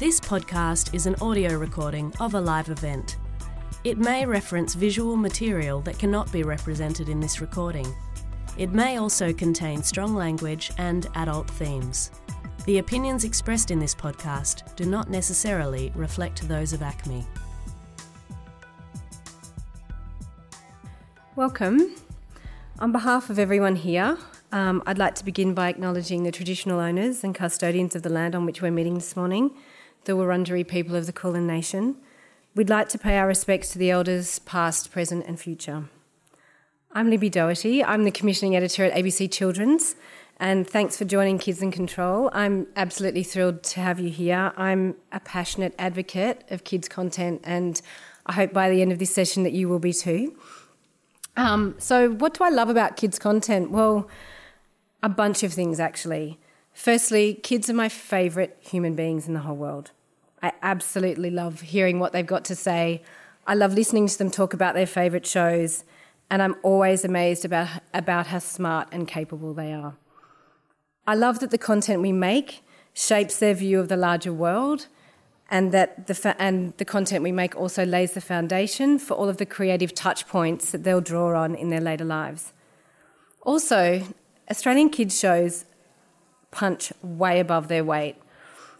This podcast is an audio recording of a live event. It may reference visual material that cannot be represented in this recording. It may also contain strong language and adult themes. The opinions expressed in this podcast do not necessarily reflect those of ACME. Welcome. On behalf of everyone here, um, I'd like to begin by acknowledging the traditional owners and custodians of the land on which we're meeting this morning, the Wurundjeri people of the Kulin Nation. We'd like to pay our respects to the elders, past, present, and future. I'm Libby Doherty. I'm the commissioning editor at ABC Children's, and thanks for joining Kids in Control. I'm absolutely thrilled to have you here. I'm a passionate advocate of kids' content, and I hope by the end of this session that you will be too. Um, so, what do I love about kids' content? Well, a bunch of things actually. Firstly, kids are my favourite human beings in the whole world. I absolutely love hearing what they've got to say. I love listening to them talk about their favourite shows, and I'm always amazed about, about how smart and capable they are. I love that the content we make shapes their view of the larger world, and that the, fa- and the content we make also lays the foundation for all of the creative touch points that they'll draw on in their later lives. Also, Australian kids shows punch way above their weight.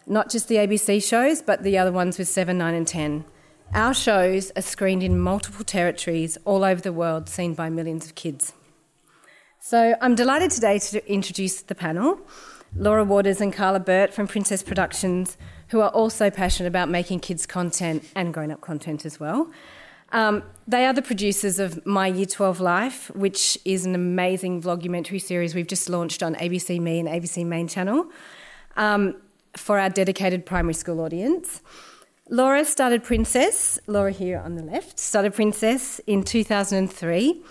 Not just the ABC shows, but the other ones with 7, 9, and 10. Our shows are screened in multiple territories all over the world, seen by millions of kids. So I'm delighted today to introduce the panel Laura Waters and Carla Burt from Princess Productions, who are also passionate about making kids' content and grown up content as well. Um, they are the producers of My Year 12 Life, which is an amazing vlogumentary series we've just launched on ABC Me and ABC Main Channel um, for our dedicated primary school audience. Laura started Princess, Laura here on the left, started Princess in 2003.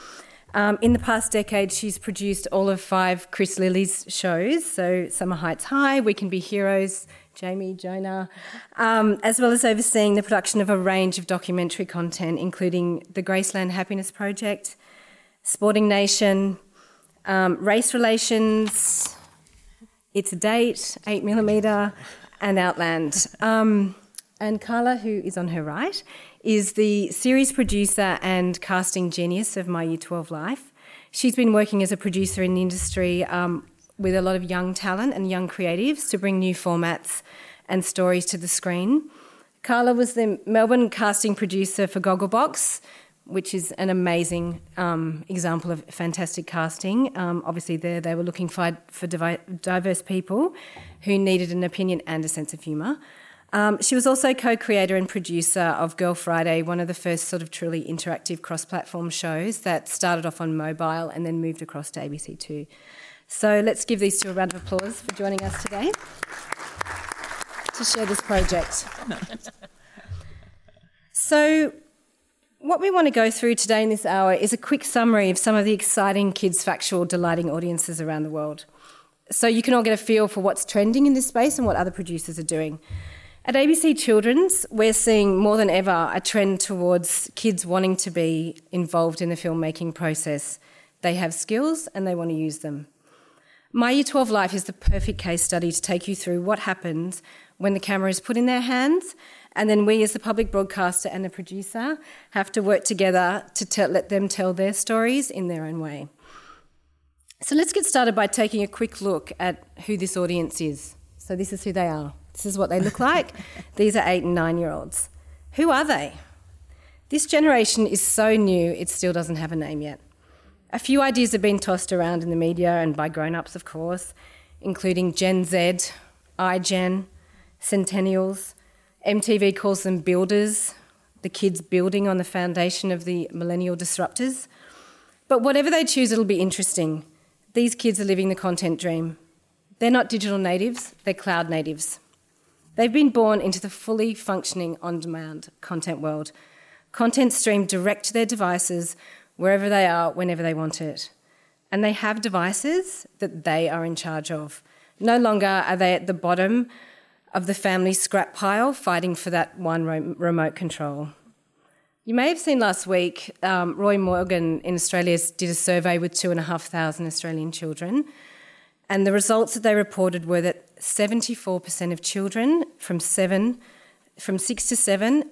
Um, in the past decade, she's produced all of five Chris Lilley's shows, so Summer Heights High, We Can Be Heroes, Ja'mie, Jonah, um, as well as overseeing the production of a range of documentary content, including the Graceland Happiness Project, Sporting Nation, um, Race Relations, It's a Date, 8mm, and Outland. Um, and Carla, who is on her right, is the series producer and casting genius of My Year 12 Life. She's been working as a producer in the industry um, with a lot of young talent and young creatives to bring new formats and stories to the screen. Carla was the Melbourne casting producer for Gogglebox, which is an amazing um, example of fantastic casting. Um, obviously, there they were looking for, for diverse people who needed an opinion and a sense of humour. Um, she was also co creator and producer of Girl Friday, one of the first sort of truly interactive cross platform shows that started off on mobile and then moved across to ABC2. So let's give these two a round of applause for joining us today to share this project. so, what we want to go through today in this hour is a quick summary of some of the exciting kids' factual delighting audiences around the world. So you can all get a feel for what's trending in this space and what other producers are doing. At ABC Children's, we're seeing more than ever a trend towards kids wanting to be involved in the filmmaking process. They have skills and they want to use them. My Year 12 Life is the perfect case study to take you through what happens when the camera is put in their hands, and then we, as the public broadcaster and the producer, have to work together to tell, let them tell their stories in their own way. So let's get started by taking a quick look at who this audience is. So, this is who they are. This is what they look like. These are eight and nine year olds. Who are they? This generation is so new, it still doesn't have a name yet. A few ideas have been tossed around in the media and by grown ups, of course, including Gen Z, iGen, Centennials. MTV calls them builders, the kids building on the foundation of the millennial disruptors. But whatever they choose, it'll be interesting. These kids are living the content dream. They're not digital natives, they're cloud natives. They've been born into the fully functioning on demand content world. Content streamed direct to their devices wherever they are, whenever they want it. And they have devices that they are in charge of. No longer are they at the bottom of the family scrap pile fighting for that one remote control. You may have seen last week, um, Roy Morgan in Australia did a survey with 2,500 Australian children, and the results that they reported were that 74% of children from seven, from six to seven,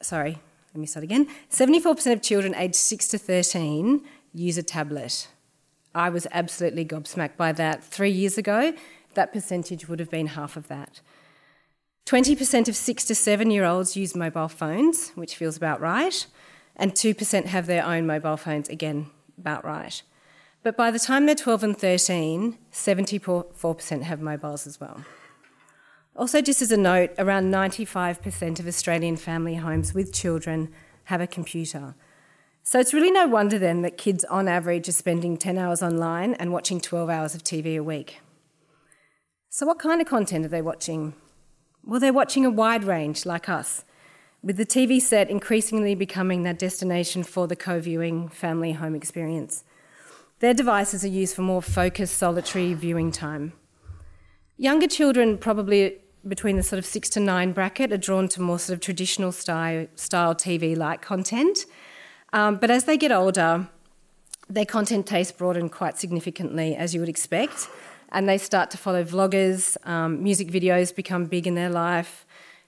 sorry, let me start again. 74% of children aged six to 13 use a tablet. I was absolutely gobsmacked by that. Three years ago, that percentage would have been half of that. 20% of six to seven year olds use mobile phones, which feels about right, and 2% have their own mobile phones, again, about right. But by the time they're 12 and 13, 74% have mobiles as well. Also, just as a note, around 95% of Australian family homes with children have a computer. So it's really no wonder then that kids on average are spending 10 hours online and watching 12 hours of TV a week. So, what kind of content are they watching? Well, they're watching a wide range, like us, with the TV set increasingly becoming their destination for the co viewing family home experience. Their devices are used for more focused, solitary viewing time. Younger children, probably between the sort of six to nine bracket, are drawn to more sort of traditional style, style TV like content. Um, but as they get older, their content taste broaden quite significantly, as you would expect and they start to follow vloggers. Um, music videos become big in their life.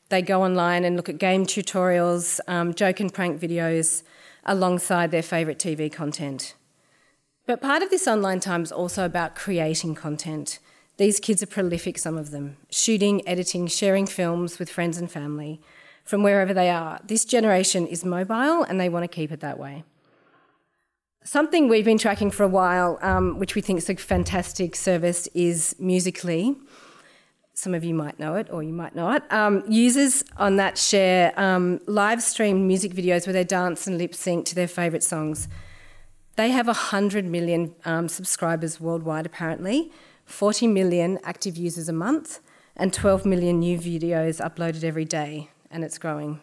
They go online and look at game tutorials, um, joke and prank videos alongside their favourite TV content. But part of this online time is also about creating content. These kids are prolific, some of them, shooting, editing, sharing films with friends and family from wherever they are. This generation is mobile and they want to keep it that way. Something we've been tracking for a while, um, which we think is a fantastic service, is Musically. Some of you might know it, or you might not. Um, users on that share um, live streamed music videos where they dance and lip sync to their favourite songs. They have 100 million um, subscribers worldwide, apparently, 40 million active users a month, and 12 million new videos uploaded every day, and it's growing.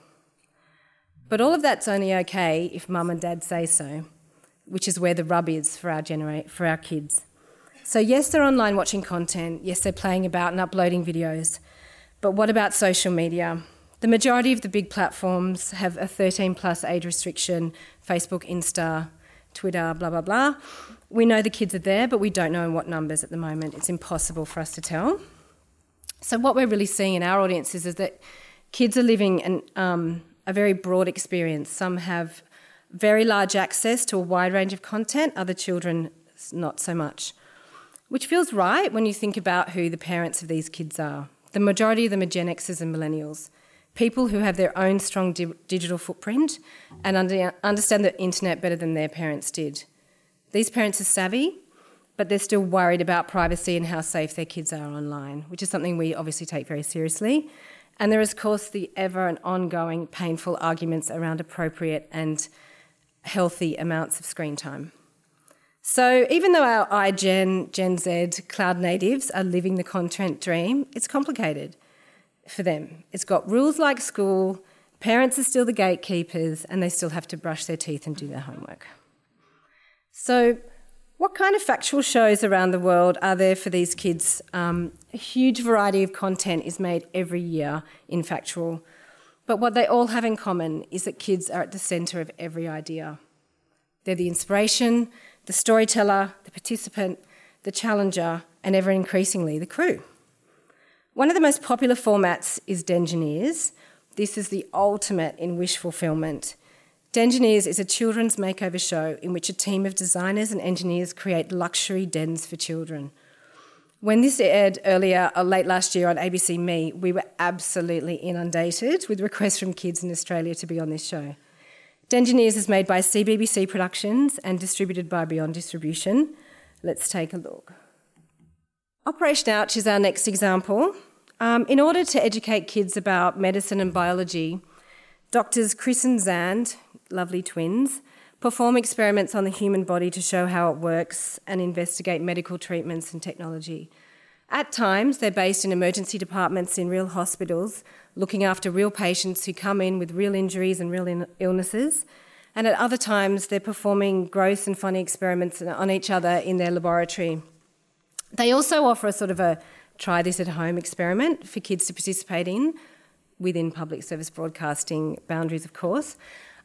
But all of that's only okay if mum and dad say so which is where the rub is for our genera- for our kids. So yes, they're online watching content. Yes, they're playing about and uploading videos. But what about social media? The majority of the big platforms have a 13 plus age restriction Facebook, Insta, Twitter, blah, blah, blah. We know the kids are there, but we don't know in what numbers at the moment. It's impossible for us to tell. So, what we're really seeing in our audiences is that kids are living an, um, a very broad experience. Some have very large access to a wide range of content, other children, not so much. Which feels right when you think about who the parents of these kids are. The majority of them are Gen Xers and millennials, people who have their own strong di- digital footprint and under- understand the internet better than their parents did. These parents are savvy, but they're still worried about privacy and how safe their kids are online, which is something we obviously take very seriously. And there is, of course, the ever and ongoing painful arguments around appropriate and healthy amounts of screen time. So even though our iGen, Gen Z, cloud natives are living the content dream, it's complicated for them. It's got rules like school, parents are still the gatekeepers, and they still have to brush their teeth and do their homework. So, what kind of factual shows around the world are there for these kids? Um, a huge variety of content is made every year in factual but what they all have in common is that kids are at the centre of every idea. They're the inspiration, the storyteller, the participant, the challenger, and ever increasingly the crew. One of the most popular formats is Dengineers. This is the ultimate in wish fulfillment. Dengineers is a children's makeover show in which a team of designers and engineers create luxury dens for children. When this aired earlier, or uh, late last year on ABC Me, we were absolutely inundated with requests from kids in Australia to be on this show. Dengineers is made by CBBC Productions and distributed by Beyond Distribution. Let's take a look. Operation Ouch is our next example. Um, in order to educate kids about medicine and biology, doctors Chris and Xand, lovely twins, perform experiments on the human body to show how it works, and investigate medical treatments and technology. At times, they're based in emergency departments in real hospitals, looking after real patients who come in with real injuries and real illnesses. And at other times, they're performing gross and funny experiments on each other in their laboratory. They also offer a sort of a try this at home experiment for kids to participate in within public service broadcasting boundaries, of course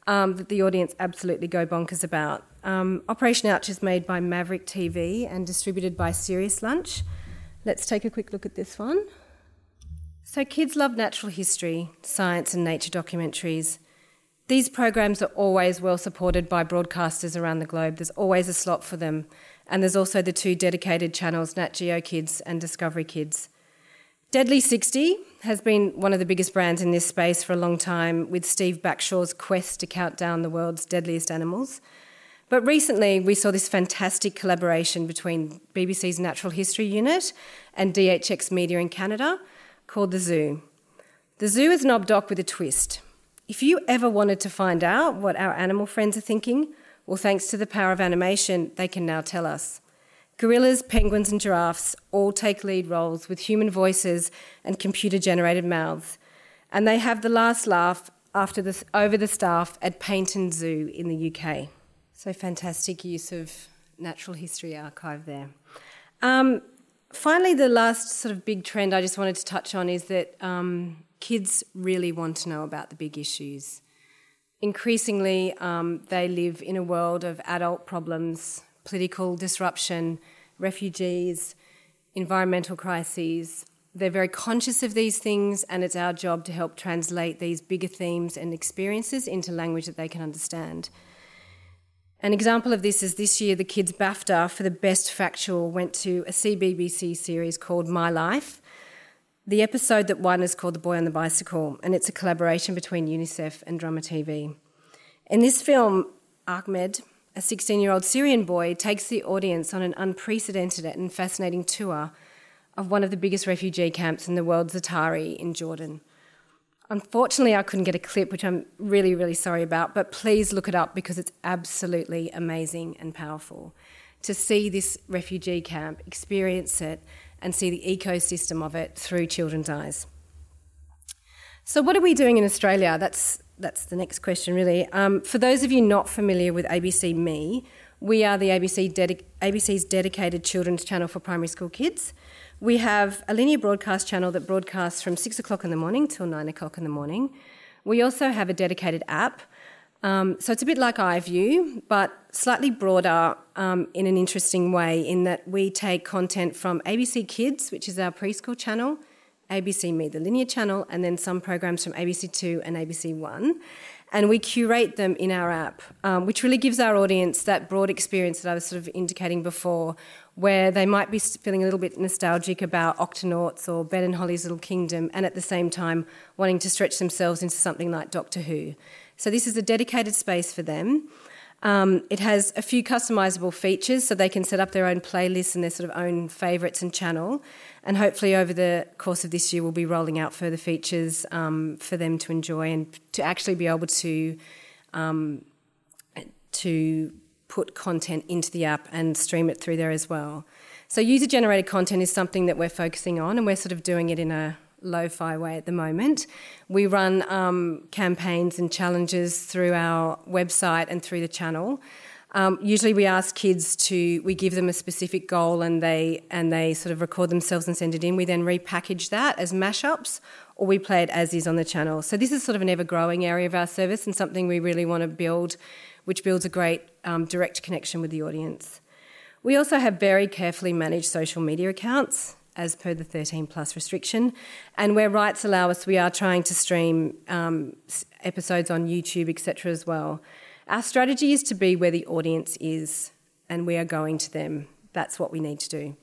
um, that the audience absolutely go bonkers about. Um, Operation Ouch is made by Maverick TV and distributed by Serious Lunch. Let's take a quick look at this one. So, kids love natural history, science, and nature documentaries. These programs are always well supported by broadcasters around the globe. There's always a slot for them. And there's also the two dedicated channels, Nat Geo Kids and Discovery Kids. Deadly 60 has been one of the biggest brands in this space for a long time, with Steve Backshall's quest to count down the world's deadliest animals. But recently, we saw this fantastic collaboration between BBC's Natural History Unit and DHX Media in Canada called The Zoo. The Zoo is an obdoc with a twist. If you ever wanted to find out what our animal friends are thinking, well, thanks to the power of animation, they can now tell us. Gorillas, penguins, and giraffes all take lead roles with human voices and computer generated mouths. And they have the last laugh after the, over the staff at Paignton Zoo in the UK. So fantastic use of Natural History Archive there. Um, finally, the last sort of big trend I just wanted to touch on is that um, kids really want to know about the big issues. Increasingly, um, they live in a world of adult problems political disruption, refugees, environmental crises. They're very conscious of these things, and it's our job to help translate these bigger themes and experiences into language that they can understand. An example of this is this year the Kids BAFTA for the Best Factual went to a CBBC series called My Life. The episode that won is called The Boy on the Bicycle, and it's a collaboration between UNICEF and Drummer TV. In this film, Ahmed, a 16 year old Syrian boy takes the audience on an unprecedented and fascinating tour of one of the biggest refugee camps in the world, Zaatari, in Jordan. Unfortunately, I couldn't get a clip, which I'm really, really sorry about, but please look it up because it's absolutely amazing and powerful to see this refugee camp, experience it, and see the ecosystem of it through children's eyes. So, what are we doing in Australia? That's that's the next question, really. Um, for those of you not familiar with ABC Me, we are the ABC ABC's dedicated children's channel for primary school kids. We have a linear broadcast channel that broadcasts from six o'clock in the morning till nine o'clock in the morning. We also have a dedicated app. Um, so it's a bit like iView, but slightly broader um, in an interesting way, in that we take content from ABC Kids, which is our preschool channel, ABC Me, the linear channel, and then some programs from ABC2 and ABC1. And we curate them in our app, um, which really gives our audience that broad experience that I was sort of indicating before, where they might be feeling a little bit nostalgic about Octonauts or Ben and Holly's Little Kingdom, and at the same time wanting to stretch themselves into something like Doctor Who. So this is a dedicated space for them. Um, it has a few customizable features so they can set up their own playlists and their sort of own favourites and channel. And hopefully, over the course of this year, we'll be rolling out further features um, for them to enjoy and to actually be able to um, to put content into the app and stream it through there as well. So, user generated content is something that we're focusing on, and we're sort of doing it in a lo-fi way at the moment. We run um, campaigns and challenges through our website and through the channel. Um, usually, we ask kids to we give them a specific goal and they and they sort of record themselves and send it in. We then repackage that as mashups, or we play it as is on the channel. So this is sort of an ever-growing area of our service and something we really want to build, which builds a great um, direct connection with the audience. We also have very carefully managed social media accounts as per the 13 plus restriction. And where rights allow us, we are trying to stream um, episodes on YouTube, etc., as well. Our strategy is to be where the audience is, and we are going to them. That's what we need to do.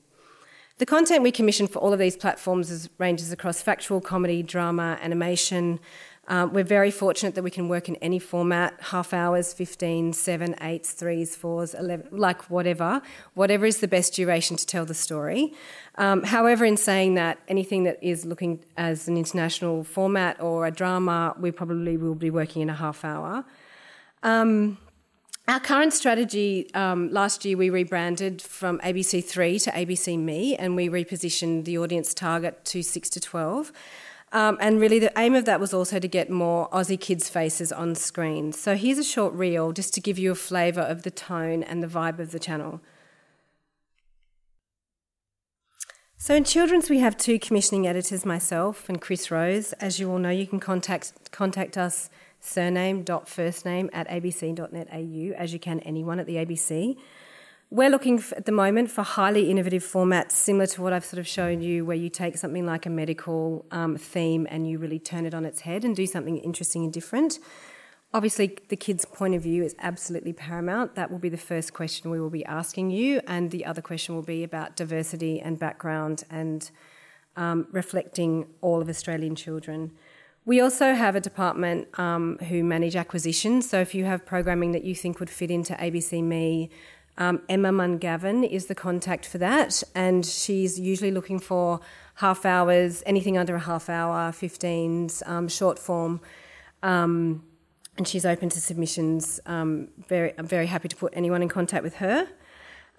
The content we commission for all of these platforms is, ranges across factual, comedy, drama, animation, um, we're very fortunate that we can work in any format half hours, 15, 7, 8s, 3s, 4s, 11, like whatever. Whatever is the best duration to tell the story. Um, however, in saying that, anything that is looking as an international format or a drama, we probably will be working in a half hour. Um, our current strategy um, last year we rebranded from ABC3 to ABC Me and we repositioned the audience target to 6 to 12. Um, and really, the aim of that was also to get more Aussie kids' faces on screen. So here's a short reel just to give you a flavour of the tone and the vibe of the channel. So in children's, we have two commissioning editors, myself and Chris Rose. As you all know, you can contact contact us surname.firstname at abc.net.au, as you can anyone at the ABC. We're looking for, at the moment for highly innovative formats similar to what I've sort of shown you, where you take something like a medical um, theme and you really turn it on its head and do something interesting and different. Obviously, the kids' point of view is absolutely paramount. That will be the first question we will be asking you, and the other question will be about diversity and background and um, reflecting all of Australian children. We also have a department um, who manage acquisitions. So if you have programming that you think would fit into ABC Me, um, Emma Mungavin is the contact for that, and she's usually looking for half hours, anything under a half hour, 15s, um, short form, um, and she's open to submissions. Um, very, I'm very happy to put anyone in contact with her.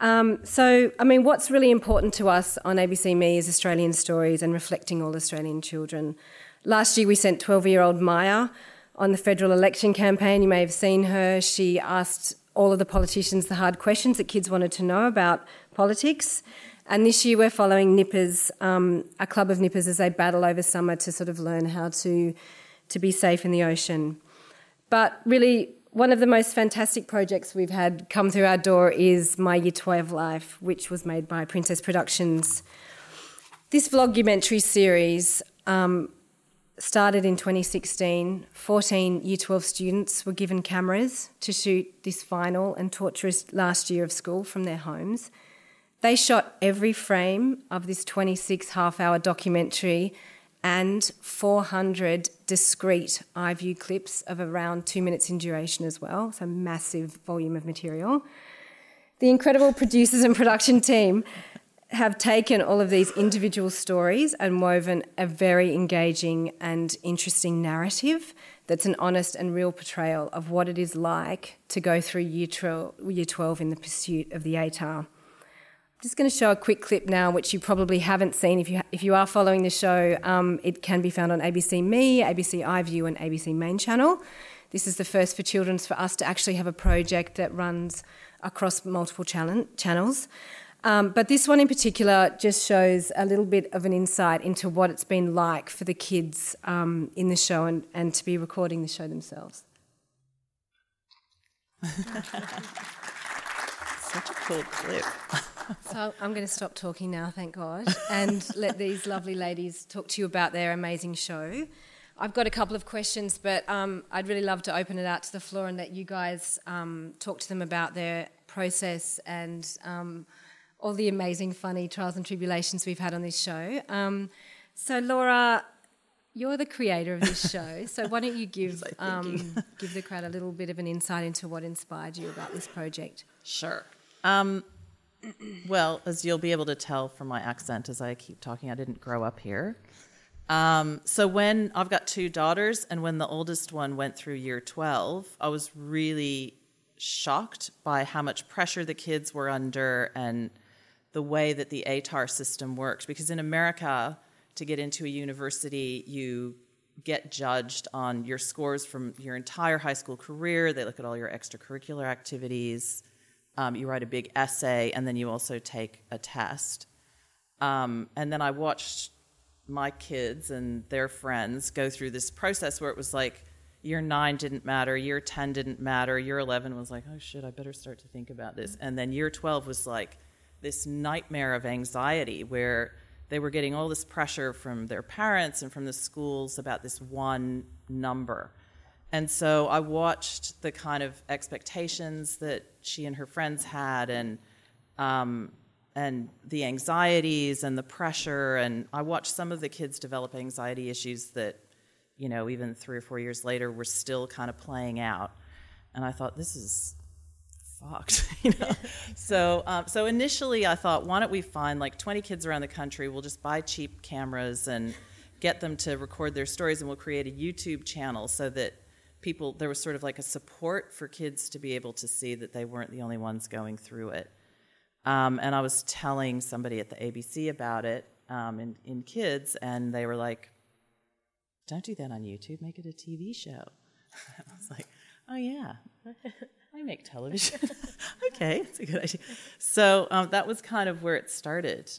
Um, so, I mean, what's really important to us on ABC Me is Australian stories and reflecting all Australian children. Last year, we sent 12 year old Maya on the federal election campaign. You may have seen her. She asked all of the politicians the hard questions that kids wanted to know about politics. And this year we're following nippers, um, a club of nippers, as they battle over summer to sort of learn how to, to be safe in the ocean. But really, one of the most fantastic projects we've had come through our door is My Year 12 Life, which was made by Princess Productions. This vlogumentary series um, started in 2016. 14 Year 12 students were given cameras to shoot this final and torturous last year of school from their homes. They shot every frame of this 26 half hour documentary and 400 discrete iView clips of around two minutes in duration as well, so massive volume of material. The incredible producers and production team have taken all of these individual stories and woven a very engaging and interesting narrative that's an honest and real portrayal of what it is like to go through year 12, year 12 in the pursuit of the ATAR. I'm just going to show a quick clip now, which you probably haven't seen. If you, if you are following the show, um, it can be found on ABC Me, ABC iView, and ABC Main Channel. This is the first for Children's for us to actually have a project that runs across multiple channels. Um, but this one in particular just shows a little bit of an insight into what it's been like for the kids um, in the show and, and to be recording the show themselves. Such a cool clip. so I'm going to stop talking now, thank God, and let these lovely ladies talk to you about their amazing show. I've got a couple of questions, but um, I'd really love to open it out to the floor and let you guys um, talk to them about their process and um, all the amazing, funny trials and tribulations we've had on this show. Um, so, Laura, you're the creator of this show, so why don't you give um, give the crowd a little bit of an insight into what inspired you about this project? Sure. Um, well, as you'll be able to tell from my accent as I keep talking, I didn't grow up here. Um, so when I've got two daughters, and when the oldest one went through year twelve, I was really shocked by how much pressure the kids were under and the way that the ATAR system worked. Because in America, to get into a university, you get judged on your scores from your entire high school career. They look at all your extracurricular activities. Um, you write a big essay, and then you also take a test. Um, and then I watched my kids and their friends go through this process where it was like year nine didn't matter, year 10 didn't matter, year 11 was like, oh shit, I better start to think about this. And then year 12 was like, this nightmare of anxiety where they were getting all this pressure from their parents and from the schools about this one number. And so I watched the kind of expectations that she and her friends had, and um, and the anxieties and the pressure. And I watched some of the kids develop anxiety issues that, you know, even three or four years later, were still kind of playing out. And I thought, this is fucked, you know. so, um, so initially, I thought, why don't we find like 20 kids around the country? We'll just buy cheap cameras and get them to record their stories, and we'll create a YouTube channel so that people there was sort of like a support for kids to be able to see that they weren't the only ones going through it. Um, and I was telling somebody at the ABC about it um, in, in kids, and they were like, "Don't do that on YouTube. Make it a TV show." I was like, "Oh yeah." I make television. okay, that's a good idea. So um, that was kind of where it started.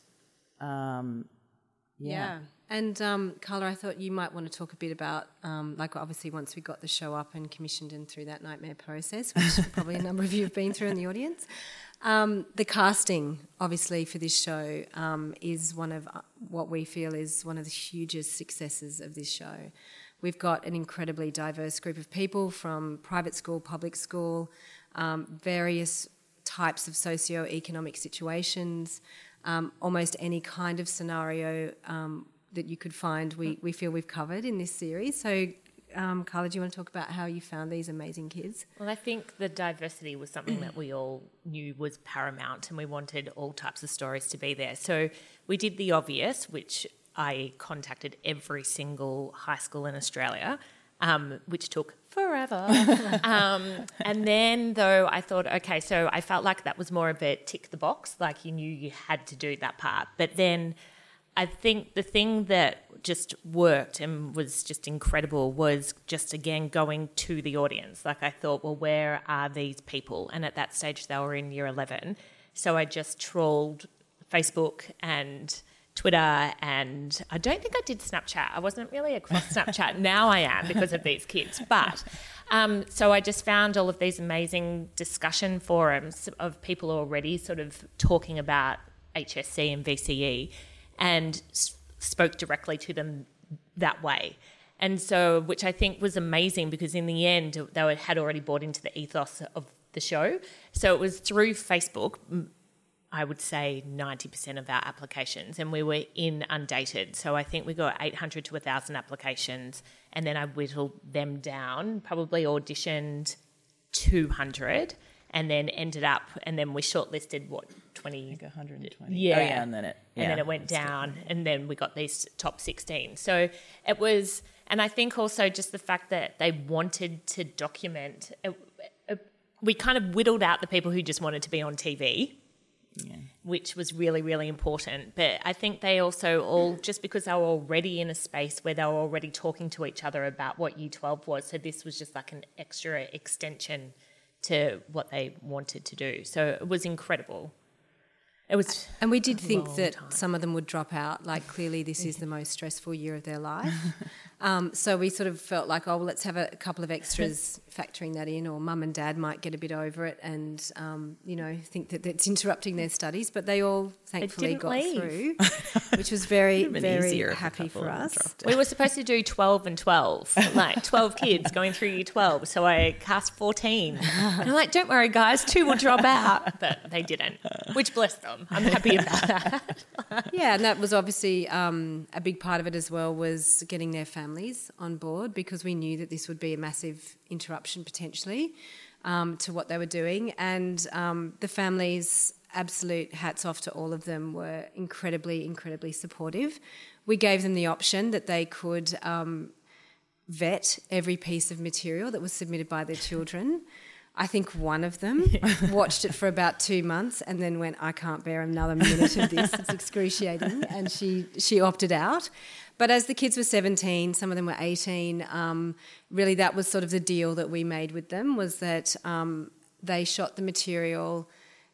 Um, yeah. yeah. And um, Carla, I thought you might want to talk a bit about, um, like, obviously, once we got the show up and commissioned and through that nightmare process, which probably a number of you have been through in the audience. Um, the casting, obviously, for this show um, is one of uh, what we feel is one of the hugest successes of this show. We've got an incredibly diverse group of people from private school, public school, um, various types of socio-economic situations, um, almost any kind of scenario um, that you could find. We, we feel we've covered in this series. So, um, Carla, do you want to talk about how you found these amazing kids? Well, I think the diversity was something that we all knew was paramount, and we wanted all types of stories to be there. So we did the obvious, which I contacted every single high school in Australia, um, which took forever. um, and then, though, I thought, okay, so I felt like that was more of a tick the box, like you knew you had to do that part. But then I think the thing that just worked and was just incredible was just again going to the audience. Like I thought, well, where are these people? And at that stage, they were in year 11. So I just trawled Facebook and Twitter, and I don't think I did Snapchat. I wasn't really across Snapchat. now I am because of these kids. But um, so I just found all of these amazing discussion forums of people already sort of talking about HSC and VCE and s- spoke directly to them that way. And so, which I think was amazing because in the end, they had already bought into the ethos of the show. So it was through Facebook I would say 90% of our applications, and we were inundated. So I think we got 800 to 1,000 applications, and then I whittled them down, probably auditioned 200, and then ended up, and then we shortlisted what, 20? Like 120. Yeah. Oh, yeah, and then it. yeah, and then it went down, and then we got these top 16. So it was, and I think also just the fact that they wanted to document, it, it, we kind of whittled out the people who just wanted to be on TV Yeah. which was really, really important. But I think they also all, just because they were already in a space where they were already talking to each other about what U12 was, so this was just like an extra extension to what they wanted to do. So it was incredible. It was, And we did think that time. some of them would drop out. Like, clearly, this is the most stressful year of their life. Um, so we sort of felt like, oh, well, let's have a, couple of extras factoring that in, or mum and dad might get a bit over it and, um, you know, think that it's interrupting their studies. But they all thankfully got leave. through, which was very, very easier if a happy for us. we were supposed to do 12 and 12, like 12 kids going through year 12. So I cast 14. And I'm like, don't worry, guys, two will drop out. But they didn't, which bless them. I'm happy about that. yeah, and that was obviously um, a big part of it as well was getting their families on board because we knew that this would be a massive interruption potentially um, to what they were doing, and um, the families. Absolute hats off to all of them. Were incredibly, incredibly supportive. We gave them the option that they could um, vet every piece of material that was submitted by their children. I think one of them watched it for about two months and then went, I can't bear another minute of this. It's excruciating. And she, she opted out. But as the kids were 17, some of them were 18, um, really that was sort of the deal that we made with them was that um, they shot the material,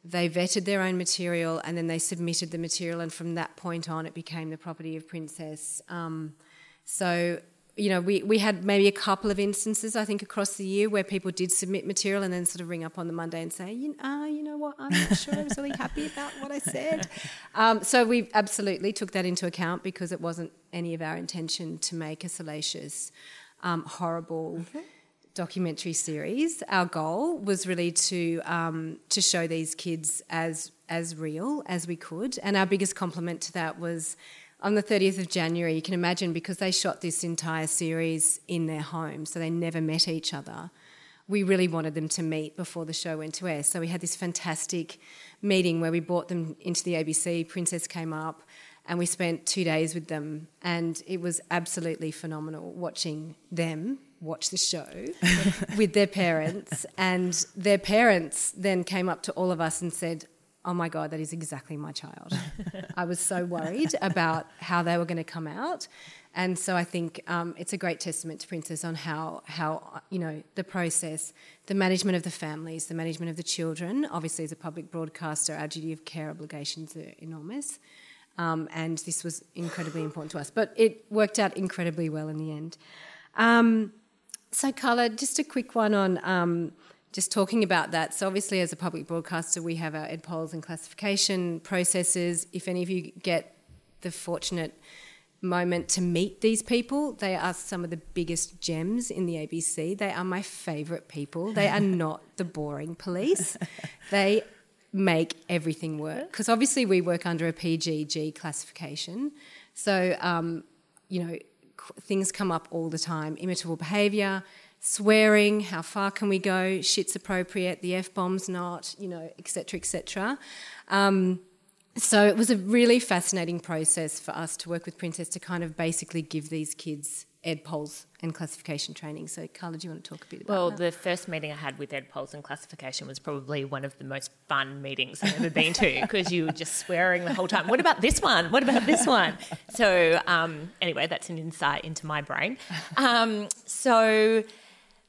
they vetted their own material, and then they submitted the material. And from that point on, it became the property of Princess. Um, so you know, we, we had maybe a couple of instances, I think, across the year where people did submit material and then sort of ring up on the Monday and say, you, uh, you know what, I'm not sure I was really happy about what I said. Um, so we absolutely took that into account because it wasn't any of our intention to make a salacious, um, horrible documentary series. Our goal was really to um, to show these kids as as real as we could, and our biggest compliment to that was on the 30th of January, you can imagine because they shot this entire series in their home, so they never met each other. We really wanted them to meet before the show went to air. So we had this fantastic meeting where we brought them into the ABC. Princess came up, and we spent two days with them, and it was absolutely phenomenal watching them watch the show with their parents. And their parents then came up to all of us and said, oh my God, that is exactly my child. I was so worried about how they were going to come out. And so I think um, it's a great testament to Princess on how, how, you know, the process, the management of the families, the management of the children. Obviously, as a public broadcaster, our duty of care obligations are enormous. Um, and this was incredibly important to us. But it worked out incredibly well in the end. Um, so, Carla, just a quick one on um, just talking about that. So, obviously, as a public broadcaster, we have our EdPols and classification processes. If any of you get the fortunate moment to meet these people, they are some of the biggest gems in the ABC. They are my favourite people. They are not the boring police. They make everything work because obviously we work under a PGG classification. So, um, you know, things come up all the time imitable behaviour, swearing, how far can we go, shit's appropriate, the F bomb's not, you know, etc., etc. Um, so it was a really fascinating process for us to work with Princess to kind of basically give these kids ed pols and classification training. So, Carla, do you want to talk a bit about well, that? the first meeting I had with ed pols and classification was probably one of the most fun meetings I've ever been to because you were just swearing the whole time. What about this one? What about this one? So, um, anyway, that's an insight into my brain. Um, so,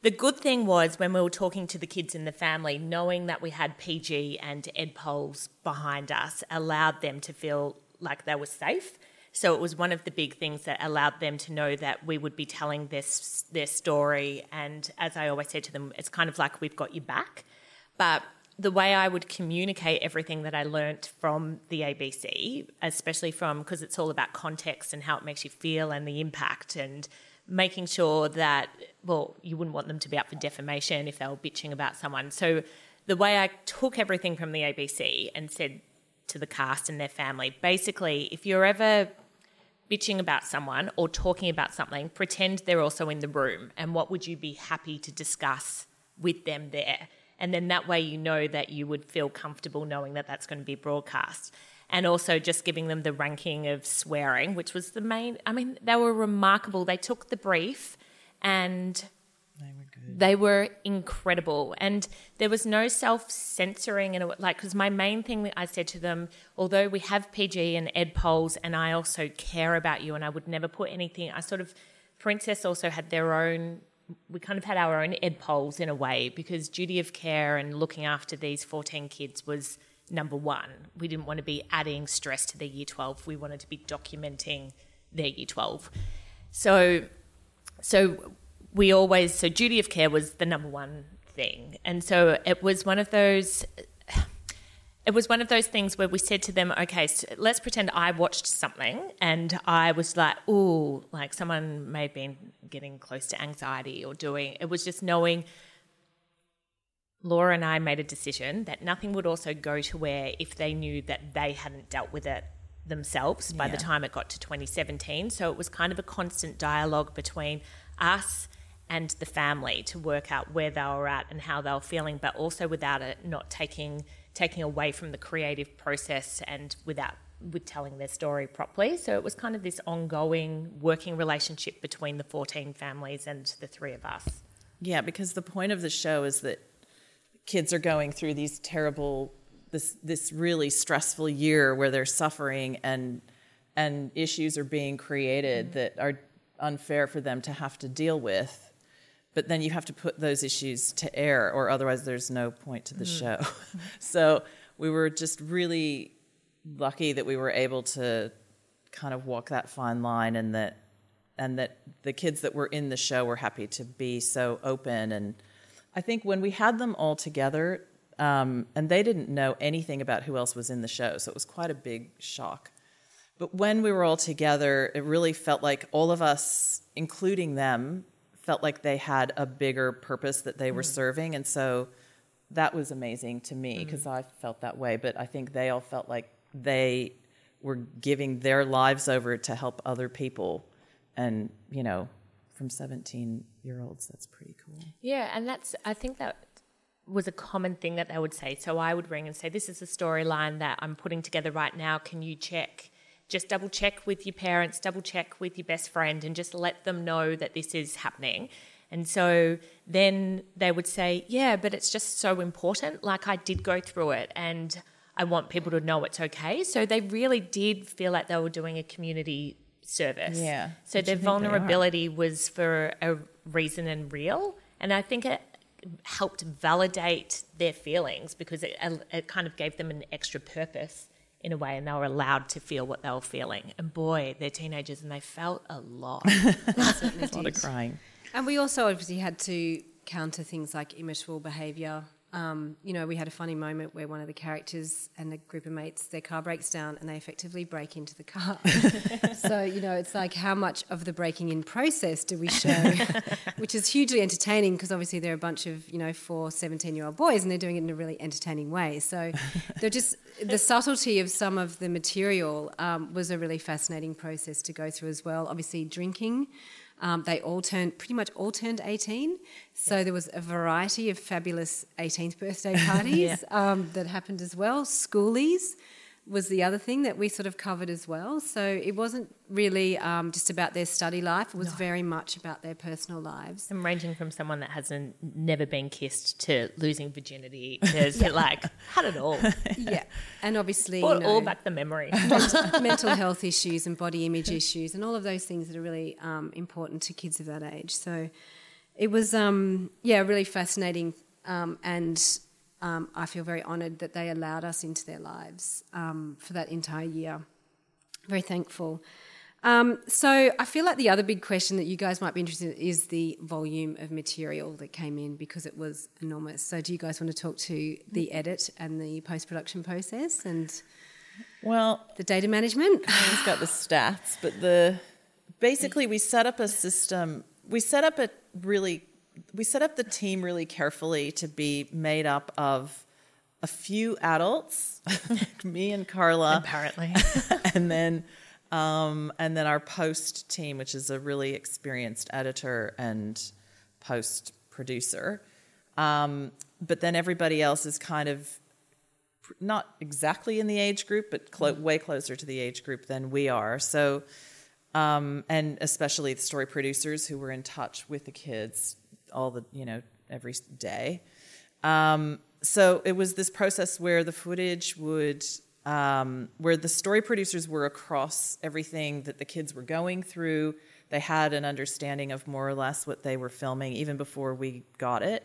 the good thing was when we were talking to the kids in the family, knowing that we had PG and ed pols behind us allowed them to feel like they were safe so it was one of the big things that allowed them to know that we would be telling this their story. And as I always say to them, it's kind of like we've got you back. But the way I would communicate everything that I learnt from the ABC, especially from because it's all about context and how it makes you feel and the impact and making sure that well, you wouldn't want them to be up for defamation if they were bitching about someone. So the way I took everything from the ABC and said to the cast and their family, basically, if you're ever bitching about someone or talking about something, pretend they're also in the room. And what would you be happy to discuss with them there? And then that way you know that you would feel comfortable knowing that that's going to be broadcast. And also just giving them the ranking of swearing, which was the main. I mean, they were remarkable. They took the brief and they were incredible, and there was no self censoring and like because my main thing that I said to them, although we have PG and Ed pols, and I also care about you, and I would never put anything. I sort of Princess also had their own. We kind of had our own Ed pols in a way because duty of care and looking after these fourteen kids was number one. We didn't want to be adding stress to their year twelve. We wanted to be documenting their year twelve. So, so we always so duty of care was the number one thing, and so it was one of those. It was one of those things where we said to them, "Okay, so let's pretend I watched something and I was like, oh, like someone may have been getting close to anxiety or doing." It was just knowing. Laura and I made a decision that nothing would also go to where if they knew that they hadn't dealt with it themselves by Yeah. the time it got to 2017. So it was kind of a constant dialogue between us and the family to work out where they were at and how they were feeling, but also without it not taking taking away from the creative process and without with telling their story properly. So it was kind of this ongoing working relationship between the 14 families and the three of us. Yeah, because the point of the show is that kids are going through these terrible this this really stressful year where they're suffering and and issues are being created mm-hmm. that are unfair for them to have to deal with. But then you have to put those issues to air or otherwise there's no point to the mm-hmm. show. Mm-hmm. so we were just really lucky that we were able to kind of walk that fine line and that and that the kids that were in the show were happy to be so open and i think when we had them all together um, and they didn't know anything about who else was in the show so it was quite a big shock but when we were all together it really felt like all of us including them felt like they had a bigger purpose that they were serving and so that was amazing to me because I felt that way. But I think they all felt like they were giving their lives over to help other people. And, you know, from 17 year olds, that's pretty cool. Yeah, and that's I think that was a common thing that they would say. So I would ring and say, "This is a storyline that I'm putting together right now. Can you check? Just double check with your parents, double check with your best friend, and just let them know that this is happening." And so then they would say, "Yeah, but it's just so important. Like I did go through it, and I want people to know it's okay." So they really did feel like they were doing a community service. Yeah, So their I think vulnerability was for a reason and real. And I think it helped validate their feelings because it, uh, it kind of gave them an extra purpose in a way and they were allowed to feel what they were feeling. And boy, they're teenagers and they felt a lot. a lot of crying. And we also obviously had to counter things like immature behaviour. Um, you know, we had a funny moment where one of the characters and a group of mates, their car breaks down and they effectively break into the car. so, you know, it's like how much of the breaking in process do we show, which is hugely entertaining because obviously they're a bunch of, you know, four 17 year old boys and they're doing it in a really entertaining way. So they're just, the subtlety of some of the material um, was a really fascinating process to go through as well. Obviously, drinking. Um, they all turned, pretty much all turned 18. So there was a variety of fabulous 18th birthday parties Yeah. um, that happened as well. Schoolies was the other thing that we sort of covered as well. So it wasn't really um, just about their study life, it was very much about their personal lives. and ranging from someone that hasn't never been kissed to losing virginity to like had it all. yeah. And obviously, Brought you all know, back the memory. mental health issues and body image issues and all of those things that are really um, important to kids of that age. So it was, um, yeah, really fascinating. Um, and um, I feel very honoured that they allowed us into their lives um, for that entire year. Very thankful. Um, so I feel like the other big question that you guys might be interested in is the volume of material that came in because it was enormous. So do you guys want to talk to the edit and the post production process and Well, the data management? He's got the stats, but the basically we set up a system. We set up a really we set up the team really carefully to be made up of a few adults, me and Carla, Apparently. and then um, and then our post team, which is a really experienced editor and post producer. Um, but then everybody else is kind of not exactly in the age group, but clo- way closer to the age group than we are. So, um, and especially the story producers who were in touch with the kids all the you know every day. Um, so it was this process where the footage would, um, where the story producers were across everything that the kids were going through. They had an understanding of more or less what they were filming even before we got it.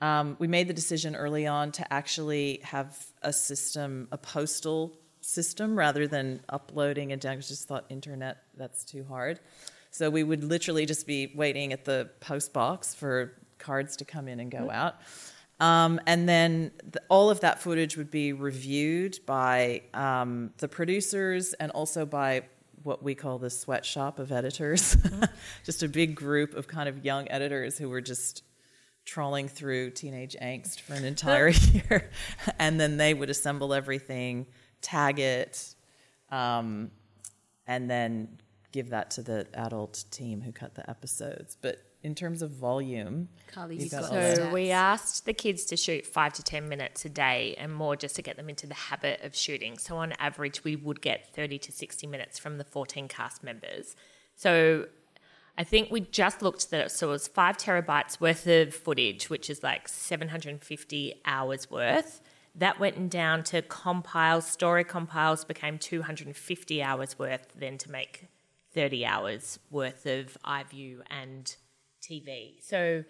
Um, we made the decision early on to actually have a system, a postal system, rather than uploading and down. Just thought internet that's too hard. So we would literally just be waiting at the post box for cards to come in and go out. Um, and then the, all of that footage would be reviewed by um, the producers and also by what we call the sweatshop of editors. just a big group of kind of young editors who were just trawling through teenage angst for an entire year. and then they would assemble everything, tag it, um, and then give that to the adult team who cut the episodes. But in terms of volume, Carly, you've you've got got all. So we asked the kids to shoot five to 10 minutes a day and more just to get them into the habit of shooting. So on average, we would get 30 to 60 minutes from the 14 cast members. So I think we just looked at it. So it was five terabytes worth of footage, which is like 750 hours worth. That went down to compiles, story compiles became 250 hours worth, then to make 30 hours worth of iView and TV. So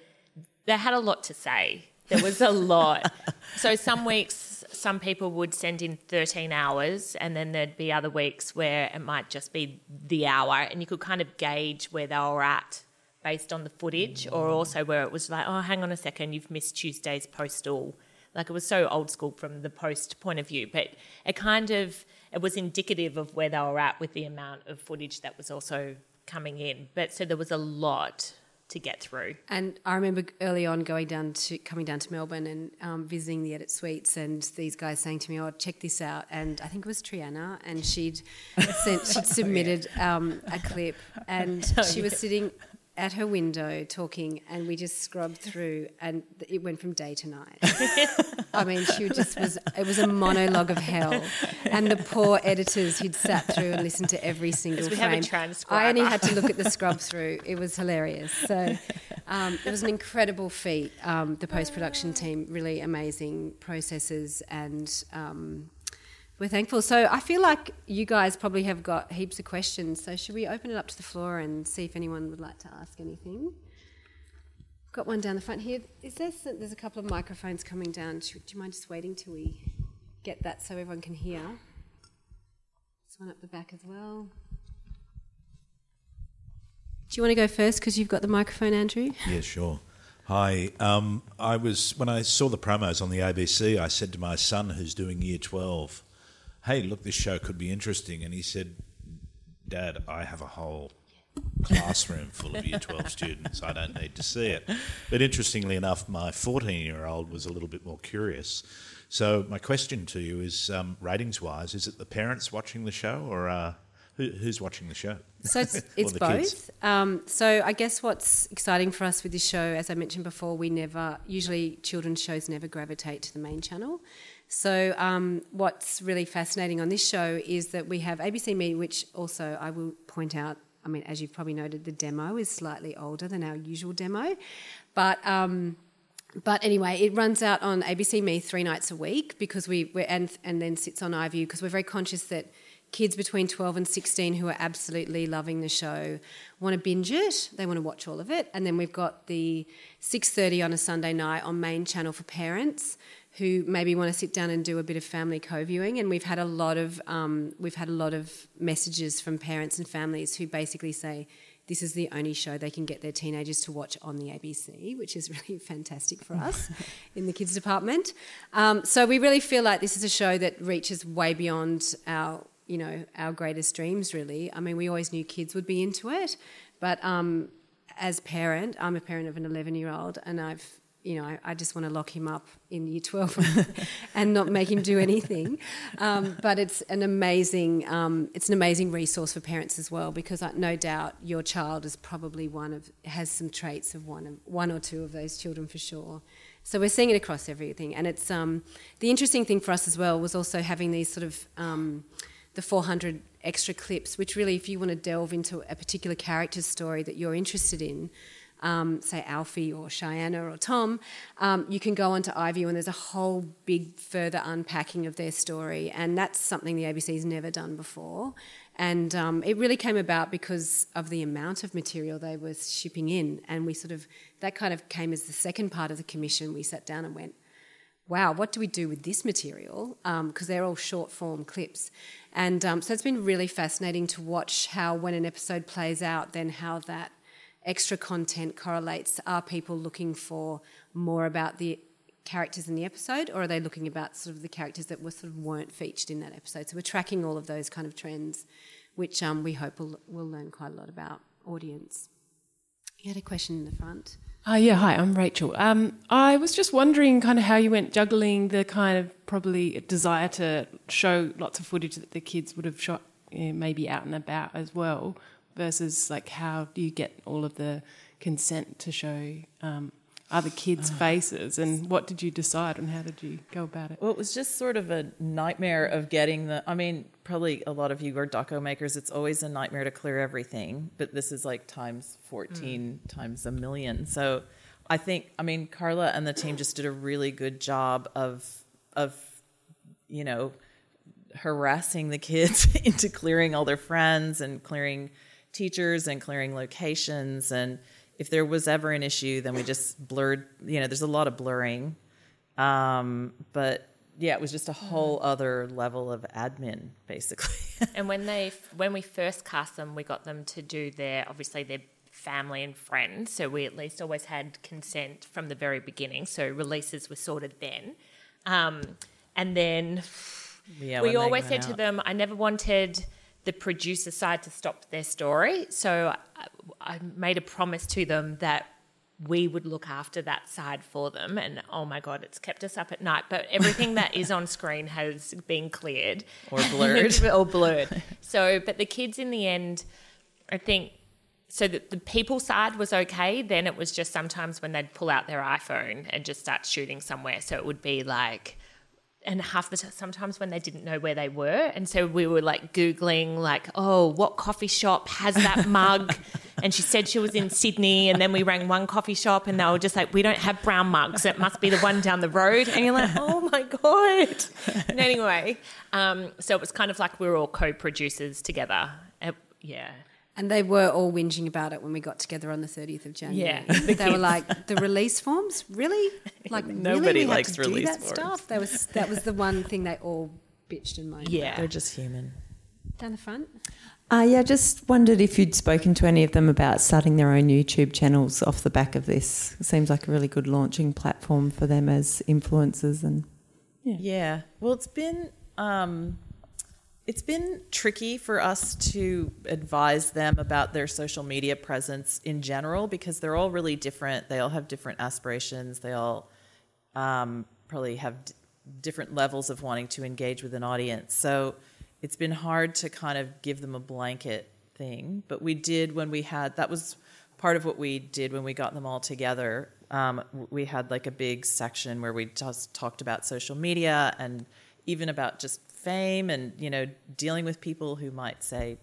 they had a lot to say. There was a lot. so some weeks, some people would send in 13 hours, and then there'd be other weeks where it might just be the hour, and you could kind of gauge where they were at based on the footage, or also where it was like, oh, hang on a second, you've missed Tuesday's postal. Like it was so old school from the post point of view, but it kind of it was indicative of where they were at with the amount of footage that was also coming in. But so there was a lot to get through. And I remember early on going down to coming down to Melbourne and um, visiting the edit suites, and these guys saying to me, "Oh, check this out!" And I think it was Triana, and she'd sent, she'd submitted um, a clip, and she was sitting at her window talking, and we just scrubbed through, and it went from day to night. I mean, she just was. It was a monologue of hell, and the poor editors who'd sat through and listened to every single we have a transcriber. I only had to look at the scrub through. It was hilarious. So um, it was an incredible feat. Um, the post production team, really amazing processes, and um, we're thankful. So I feel like you guys probably have got heaps of questions. So should we open it up to the floor and see if anyone would like to ask anything? Got one down the front here. Is there? There's a couple of microphones coming down. Should, do you mind just waiting till we get that so everyone can hear? There's one up the back as well. Do you want to go first because you've got the microphone, Andrew? Yeah, sure. Hi. Um, I was when I saw the promos on the ABC. I said to my son, who's doing Year Twelve, "Hey, look, this show could be interesting." And he said, "Dad, I have a whole classroom full of Year Twelve students. I don't need to see it." But interestingly enough, my fourteen-year-old was a little bit more curious. So my question to you is, um, ratings-wise, is it the parents watching the show or uh, who, who's watching the show? So it's, it's both. Um, so I guess what's exciting for us with this show, as I mentioned before, we never usually children's shows never gravitate to the main channel. So um, what's really fascinating on this show is that we have ABC Me, which also I will point out. I mean, as you've probably noted, the demo is slightly older than our usual demo, but. Um, but anyway, it runs out on ABC Me three nights a week because we we're, and and then sits on iView because we're very conscious that kids between 12 and 16 who are absolutely loving the show want to binge it they want to watch all of it and then we've got the 6.30 on a sunday night on main channel for parents who maybe want to sit down and do a bit of family co-viewing and we've had a lot of um, we've had a lot of messages from parents and families who basically say this is the only show they can get their teenagers to watch on the ABC, which is really fantastic for us in the kids department. Um, so we really feel like this is a show that reaches way beyond our you know our greatest dreams really i mean we always knew kids would be into it but um, as parent i'm a parent of an 11 year old and i've you know, I, I, just want to lock him up in year 12 and not make him do anything. Um, but it's an amazing, um, it's an amazing resource for parents as well because I, no doubt your child is probably one of, has some traits of one, of, one or two of those children for sure. So we're seeing it across everything. And it's, um, the interesting thing for us as well was also having these sort of, um, the 400 extra clips, which really, if you want to delve into a particular character's story that you're interested in, um, say Alfie or Cheyenne or Tom, um, you can go onto iView and there's a whole big further unpacking of their story. And that's something the ABC's never done before. And um, it really came about because of the amount of material they were shipping in. And we sort of, that kind of came as the second part of the commission. We sat down and went, wow, what do we do with this material? Because um, they're all short form clips. And um, so it's been really fascinating to watch how, when an episode plays out, then how that extra content correlates. Are people looking for more about the characters in the episode, or are they looking about sort of the characters that were sort of weren't featured in that episode? So we're tracking all of those kind of trends, which um, we hope will we'll learn quite a lot about audience. You had a question in the front. Uh, yeah, hi, I'm Rachel. Um, I was just wondering kind of how you went juggling the kind of probably desire to show lots of footage that the kids would have shot you know, maybe out and about as well versus like how do you get all of the consent to show um, other kids' faces and what did you decide and how did you go about it? Well, it was just sort of a nightmare of getting the. I mean, probably a lot of you are doco makers. It's always a nightmare to clear everything, but this is like times 14 mm. times a million. So I think, I mean, Carla and the team just did a really good job of, of, you know, harassing the kids into clearing all their friends and clearing teachers and clearing locations and if there was ever an issue, then we just blurred. You know, there's a lot of blurring, um, but yeah, it was just a whole other level of admin, basically. and when they when we first cast them, we got them to do their obviously their family and friends. So we at least always had consent from the very beginning. So releases were sorted then, um, and then yeah, we always said out. to them, I never wanted the producer side to stop their story. So I, I made a promise to them that we would look after that side for them. And oh my God, it's kept us up at night. But everything that is on screen has been cleared or blurred. or blurred. So, but the kids in the end, I think, so that the people side was okay. Then it was just sometimes when they'd pull out their iPhone and just start shooting somewhere. So it would be like, and half the time, sometimes when they didn't know where they were, and so we were like googling, like, oh, what coffee shop has that mug? and she said she was in Sydney, and then we rang one coffee shop, and they were just like, we don't have brown mugs. It must be the one down the road. And you're like, oh my god. And anyway, um, so it was kind of like we were all co-producers together. It, yeah. And they were all whinging about it when we got together on the 30th of January. Yeah, the they were like, "The release forms, really? Like nobody really? Likes to release do that forms. stuff." That was that was the one thing they all bitched and moaned. Yeah, about. they're just human. Down the front. Uh, yeah, just wondered if you'd spoken to any of them about starting their own YouTube channels off the back of this. It seems like a really good launching platform for them as influencers and Yeah. Well, it's been um, it's been tricky for us to advise them about their social media presence in general because they're all really different. They all have different aspirations. They all um, probably have d- different levels of wanting to engage with an audience. So it's been hard to kind of give them a blanket thing. But we did when we had that was part of what we did when we got them all together. Um, we had like a big section where we just talked about social media and even about just fame and you know dealing with people who might say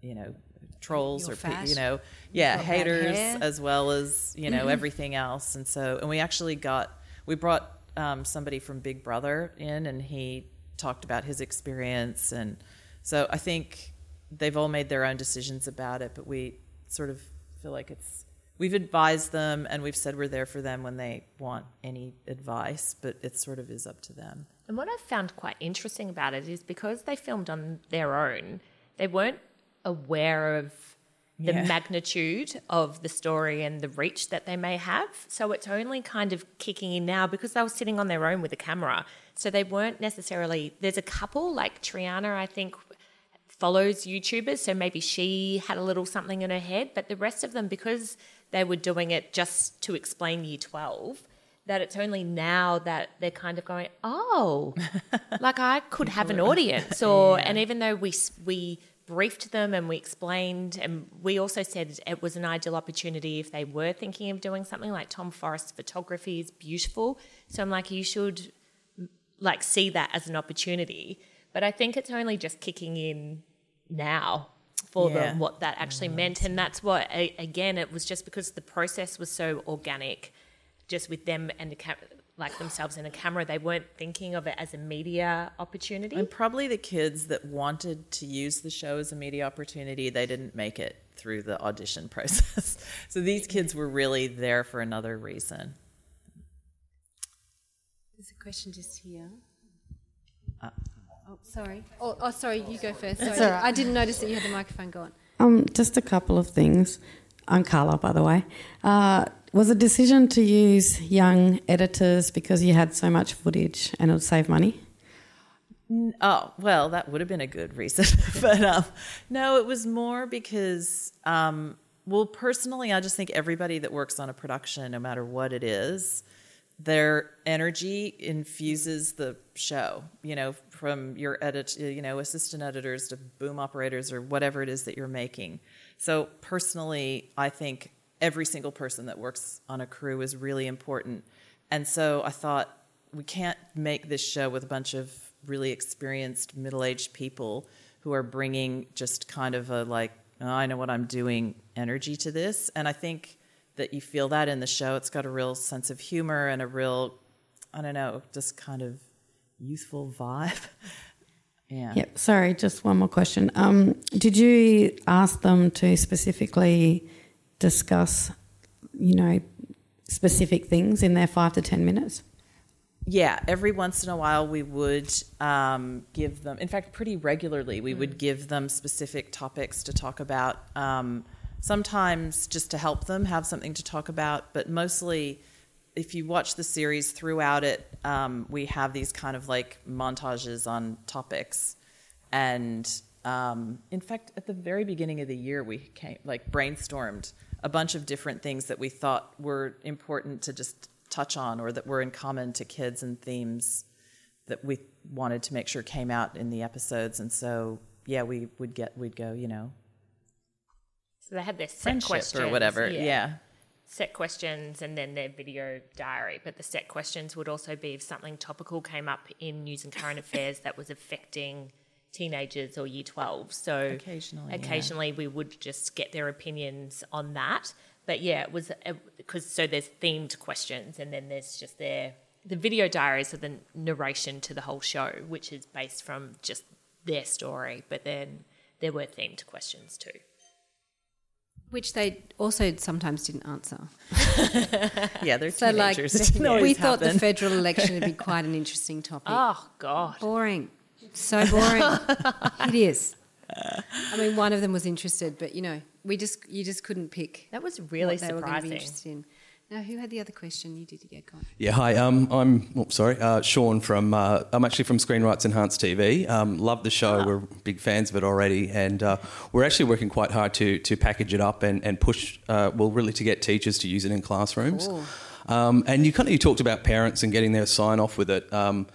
you know trolls You're or pe- you know yeah You've got bad haters as well as you know everything else. And so and we actually got we brought um, somebody from big brother in and he talked about his experience. And so i think they've all made their own decisions about it but we sort of feel like it's we've advised them and we've said we're there for them when they want any advice but it sort of is up to them And what I've found quite interesting about it is because they filmed on their own, they weren't aware of the Yeah. magnitude of the story and the reach that they may have. So it's only kind of kicking in now because they were sitting on their own with a camera. So they weren't necessarily, there's a couple, like Triana, I think, follows YouTubers. So maybe she had a little something in her head. But the rest of them, because they were doing it just to explain year 12, that it's only now that they're kind of going, oh, like I could have an audience, or and even though we we briefed them and we explained, and we also said it was an ideal opportunity if they were thinking of doing something like Tom Forrest's photography is beautiful. So I'm like, you should like see that as an opportunity. But I think it's only just kicking in now for Yeah. them what that actually oh, meant, and that's what again it was just because the process was so organic, just with them and the cam- like themselves in a camera, they weren't thinking of it as a media opportunity. And probably the kids that wanted to use the show as a media opportunity, they didn't make it through the audition process. so these kids were really there for another reason. There's a question just here. oh, sorry. Oh, oh, sorry. You go first. Sorry. all right. I didn't notice that you had the microphone going. Um, just a couple of things. I'm Carla, by the way. Uh, was a decision to use young editors because you had so much footage and it would save money? Oh, well, that would have been a good reason. but um, no, it was more because, um, well, personally, I just think everybody that works on a production, no matter what it is, their energy infuses the show, you know, from your edit, you know, assistant editors to boom operators or whatever it is that you're making. So personally, I think every single person that works on a crew is really important. And so I thought we can't make this show with a bunch of really experienced middle-aged people who are bringing just kind of a like "Oh, I know what I'm doing energy to this. And I think that you feel that in the show. It's got a real sense of humor and a real I don't know just kind of youthful vibe yeah Yep. Sorry, just one more question. Um, did you ask them to specifically discuss, you know, specific things in their five to ten minutes? Yeah, every once in a while we would um, give them, in fact, pretty regularly, we would give them specific topics to talk about. Um, sometimes just to help them have something to talk about, but mostly if you watch the series throughout it, um, we have these kind of like montages on topics. And um, in fact, at the very beginning of the year, we came like brainstormed a bunch of different things that we thought were important to just touch on or that were in common to kids and themes that we wanted to make sure came out in the episodes. And so, yeah, we would get, we'd go, you know, so they had their set friendship questions or whatever. Yeah. Set questions and then their video diary. But the set questions would also be if something topical came up in news and current affairs that was affecting teenagers or year 12. So Occasionally, yeah. occasionally we would just get their opinions on that. But yeah, it was because so there's themed questions and then there's just their the video diaries are the narration to the whole show, which is based from just their story. But then there were themed questions too. Which they also sometimes didn't answer. Yeah, they're So, like, teenagers. It didn't always we thought the federal election would be quite an interesting topic. Oh God. Boring. So boring. it is. I mean, one of them was interested, but you know, we just you just couldn't pick. That was really what they were be surprising. interested in. Now, who had the other question? You did. Yeah, go on. Yeah, hi. Um, I'm oh, sorry, uh, Sean from. Uh, I'm actually from Screenrights Enhanced TV. Um, love the show. We're big fans of it already, and uh, we're actually working quite hard to to package it up and and push. Uh, well, really to get teachers to use it in classrooms. Um, and you kind of you talked about parents and getting their sign off with it. Um,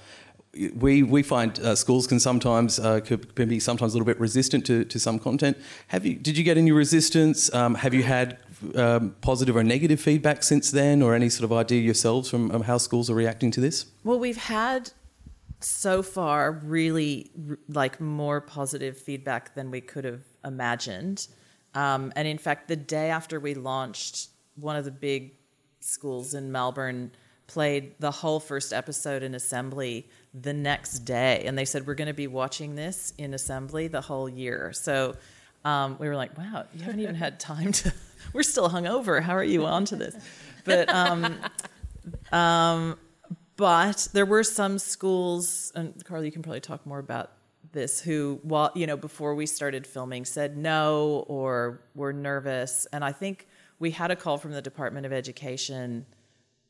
we we find uh, schools can sometimes uh, could, can be sometimes a little bit resistant to, to some content. Have you did you get any resistance? Um, have you had um, positive or negative feedback since then, or any sort of idea yourselves from um, how schools are reacting to this? Well, we've had so far really like more positive feedback than we could have imagined. Um, and in fact, the day after we launched, one of the big schools in Melbourne played the whole first episode in assembly the next day. And they said, We're going to be watching this in assembly the whole year. So um, we were like, Wow, you haven't even had time to. We're still hungover. How are you on to this? But um, um, but there were some schools, and Carly, you can probably talk more about this, who, while you know, before we started filming, said no or were nervous. And I think we had a call from the Department of Education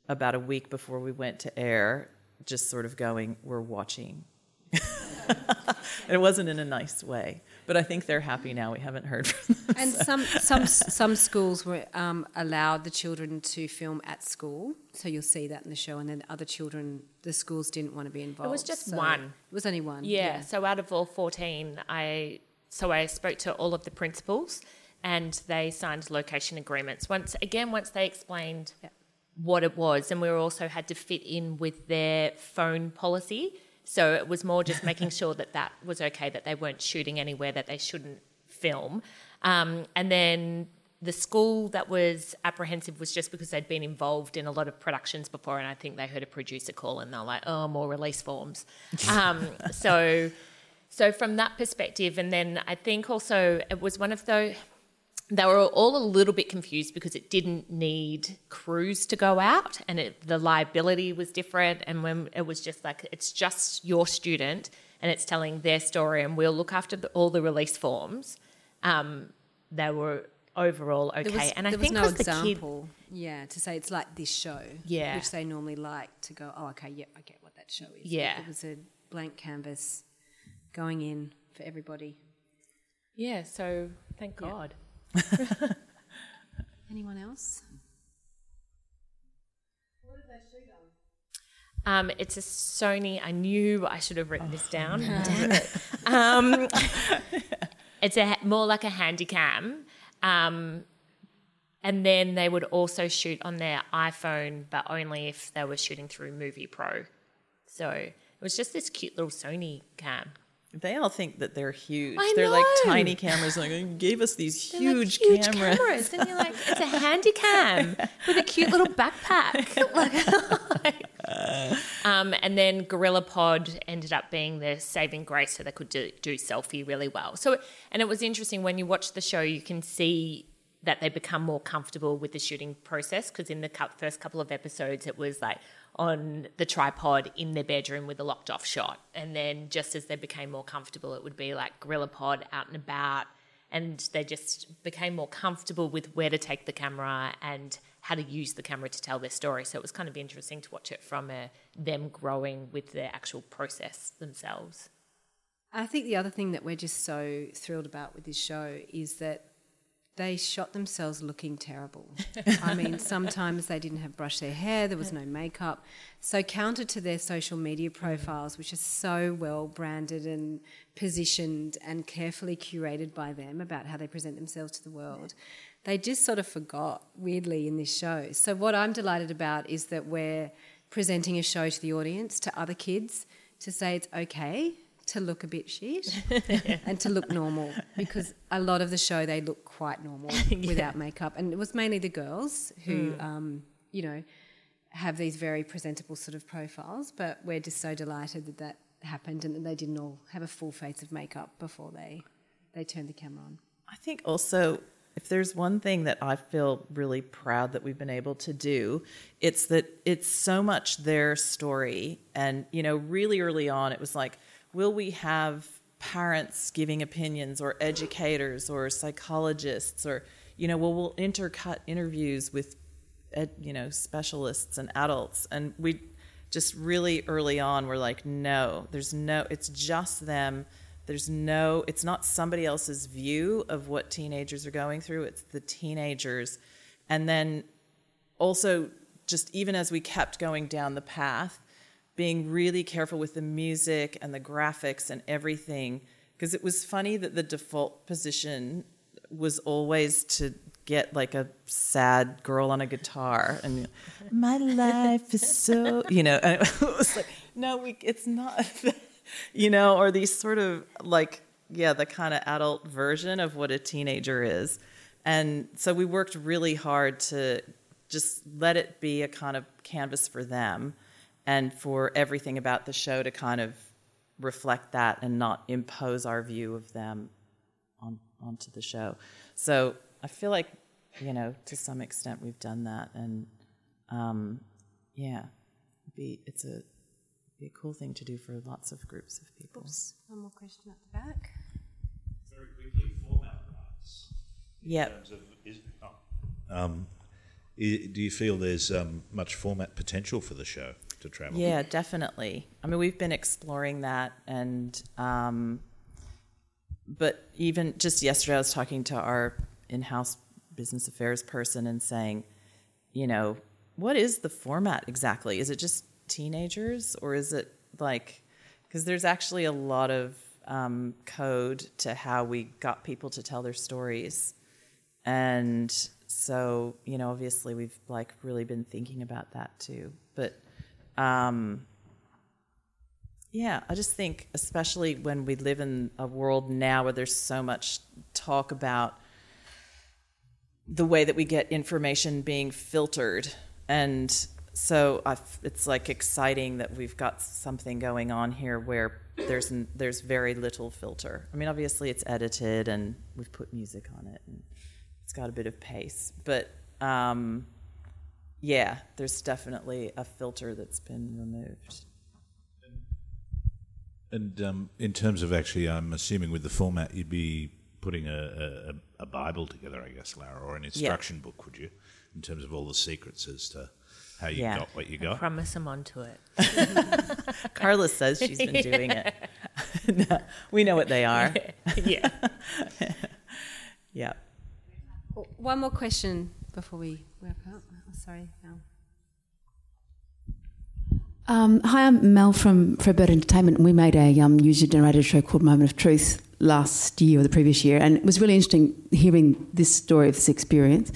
about a week before we went to air, just sort of going, "We're watching." and it wasn't in a nice way, but I think they're happy now. We haven't heard from them. And some some some schools were um, allowed the children to film at school, so you'll see that in the show. And then other children, the schools didn't want to be involved. It was just so- one. It was only one. Yeah, So out of all 14, I so I spoke to all of the principals and they signed location agreements. Once again, once they explained what it was, and we also had to fit in with their phone policy. So it was more just making sure that that was okay, that they weren't shooting anywhere that they shouldn't film. Um, and then the school that was apprehensive was just because they'd been involved in a lot of productions before, and I think they heard a producer call and they're like, "Oh, more release forms." um, so, so from that perspective, and then I think also it was one of those. They were all a little bit confused because it didn't need crews to go out, and it, the liability was different. And when it was just like it's just your student, and it's telling their story, and we'll look after the, all the release forms. Um, they were overall okay, There was, and I there think was no 'cause the kid, example. yeah, to say it's like this show. Yeah. Which they normally like to go, oh, okay, yeah, I get what that show is. Yeah. It was a blank canvas going in for everybody. yeah. So thank God. Anyone else? Um, it's a Sony. I knew I should have written this down. Damn it. Um, it's a more like a handycam. Um, and then they would also shoot on their iPhone, but only if they were shooting through Movie Pro. So it was just this cute little Sony cam. They all think that they're huge. I they're like tiny cameras. Like, "You gave us these They're like huge, huge cameras. and you're like, it's a handy cam with a cute little backpack. Like- um, and then Gorilla Pod ended up being the saving grace, so they could do, do selfie really well. So, and it was interesting when you watch the show, you can see that they become more comfortable with the shooting process because in the first couple of episodes, it was like on the tripod in their bedroom with a locked off shot, and then just as they became more comfortable, it would be like Gorilla Pod out and about and they just became more comfortable with where to take the camera and how to use the camera to tell their story. So it was kind of interesting to watch it from a, them growing with their actual process themselves. I think the other thing that we're just so thrilled about with this show is that they shot themselves looking terrible. I mean, sometimes they didn't have brushed their hair, there was no makeup. So, counter to their social media profiles, which are so well branded and positioned and carefully curated by them about how they present themselves to the world, they just sort of forgot, weirdly, in this show. So, what I'm delighted about is that we're presenting a show to the audience, to other kids, to say it's okay to look a bit shit and to look normal because a lot of the show they look quite normal without makeup. And it was mainly the girls who um, you know have these very presentable sort of profiles but we're just so delighted that that happened and that they didn't all have a full face of makeup before they they turned the camera on. I think also if there's one thing that I feel really proud that we've been able to do, it's that it's so much their story. And, you know, really early on, it was like, will we have parents giving opinions or educators or psychologists or you know well we'll intercut interviews with ed, you know specialists and adults. And we just really early on we're like no there's no it's just them. There's no it's not somebody else's view of what teenagers are going through. It's the teenagers. And then also just even as we kept going down the path being really careful with the music and the graphics and everything because it was funny that the default position was always to get like a sad girl on a guitar and my life is so you know and it was like no we it's not you know or these sort of like yeah the kind of adult version of what a teenager is. And so we worked really hard to just let it be a kind of canvas for them and for everything about the show to kind of reflect that and not impose our view of them on onto the show. So I feel like, you know, to some extent we've done that, and um, yeah, be it's a be a cool thing to do for lots of groups of people. Oops, one more question at the back. Very quickly, format wise. Yeah. oh, um, do you feel there's um, much format potential for the show to travel? Yeah, definitely. I mean, we've been exploring that, and um, but even just yesterday, I was talking to our in-house business affairs person and saying, you know, what is the format exactly? Is it just teenagers, or is it like? Because there's actually a lot of um, code to how we got people to tell their stories, and so you know, obviously, we've like really been thinking about that too, but. Um, yeah, I just think, especially when we live in a world now where there's so much talk about the way that we get information being filtered. And so i it's like exciting that we've got something going on here where there's, there's very little filter. I mean, obviously it's edited and we've put music on it and it's got a bit of pace. But um, yeah, there's definitely a filter that's been removed. And um, in terms of actually, I'm assuming with the format, you'd be putting a, a, a Bible together, I guess, Lara, or an instruction book, would you? In terms of all the secrets as to how you Yeah. got what you got. Promise I'm onto it. Carla says she's been doing it. No, we know what they are. yeah. Yeah. One more question before we wrap up. Sorry, Mel. Um, hi, I'm Mel from Fredbird Entertainment, and we made a um, user-generated show called Moment of Truth last year or the previous year, and it was really interesting hearing this story of this experience,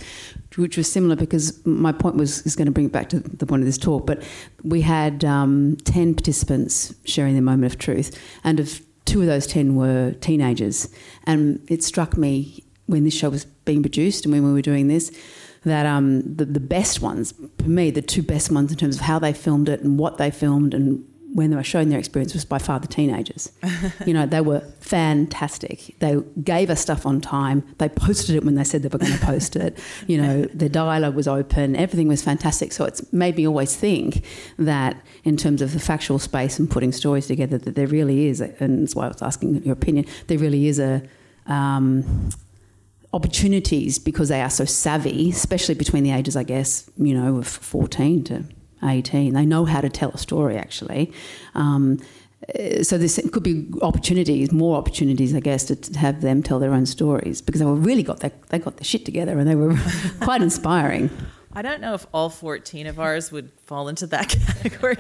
which was similar because my point was is going to bring it back to the point of this talk. But we had um, ten participants sharing their moment of truth, and of two of those ten were teenagers, and it struck me when this show was being produced and when we were doing this that um, the, the best ones, for me, the two best ones in terms of how they filmed it and what they filmed and when they were showing their experience was by far the teenagers. you know, they were fantastic. They gave us stuff on time. They posted it when they said they were going to post it. You know, their dialogue was open. Everything was fantastic. So it's made me always think that in terms of the factual space and putting stories together, that there really is, and that's why I was asking your opinion, there really is a... Um, opportunities because they are so savvy, especially between the ages, I guess, you know, of 14 to 18. They know how to tell a story, actually. Um, so this could be opportunities, more opportunities, I guess, to, to have them tell their own stories because they were really got their, they got their shit together and they were quite inspiring. I don't know if all 14 of ours would fall into that category,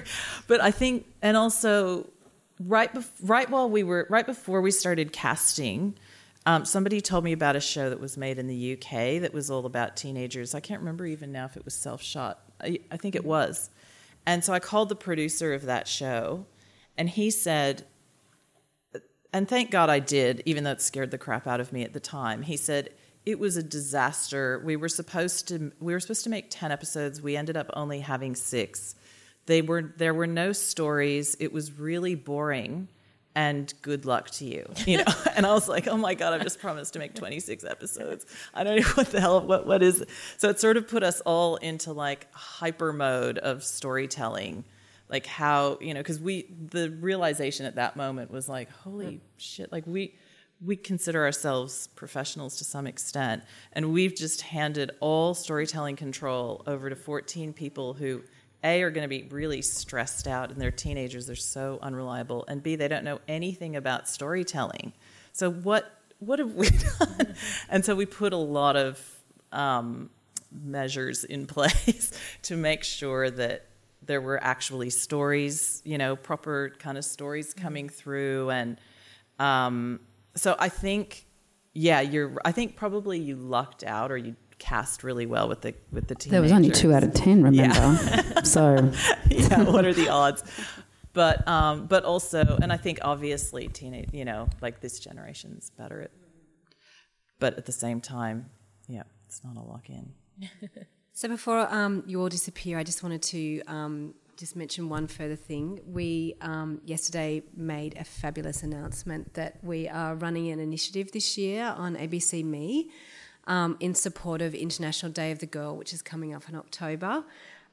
but I think, and also right, bef- right while we were, right before we started casting, um, somebody told me about a show that was made in the UK that was all about teenagers. I can't remember even now if it was self shot. I, I think it was. And so I called the producer of that show, and he said, and thank God I did, even though it scared the crap out of me at the time. He said, it was a disaster. We were supposed to we were supposed to make 10 episodes. We ended up only having 6. They were there were no stories. It was really boring and good luck to you. You know. and I was like, "Oh my god, I've just promised to make 26 episodes. I don't know what the hell what what is." it? So it sort of put us all into like hyper mode of storytelling. like how you know because we the realization at that moment was like holy mm. shit like we we consider ourselves professionals to some extent and we've just handed all storytelling control over to 14 people who a are going to be really stressed out and they're teenagers they're so unreliable and b they don't know anything about storytelling so what what have we done and so we put a lot of um, measures in place to make sure that there were actually stories, you know, proper kind of stories Mm-hmm. coming through, and um, so I think, yeah, you're. I think probably you lucked out or you cast really well with the with the teenagers. There was only two out of ten, remember? so yeah, what are the odds? But um, but also, and I think obviously, teenage, you know, like this generation's better at. But at the same time, yeah, it's not a lock in. So before um, you all disappear, I just wanted to um, just mention one further thing. We um, yesterday made a fabulous announcement that we are running an initiative this year on ABC Me um, in support of International Day of the Girl, which is coming up in October.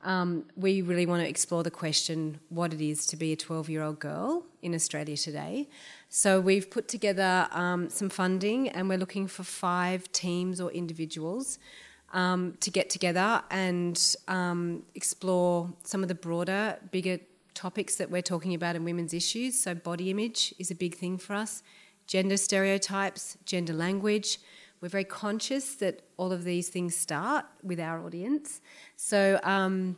Um, we really want to explore the question what it is to be a 12 year old girl in Australia today. So we've put together um, some funding and we're looking for five teams or individuals um, to get together and um, explore some of the broader, bigger topics that we're talking about in women's issues. So, body image is a big thing for us, gender stereotypes, gender language. We're very conscious that all of these things start with our audience. So, um,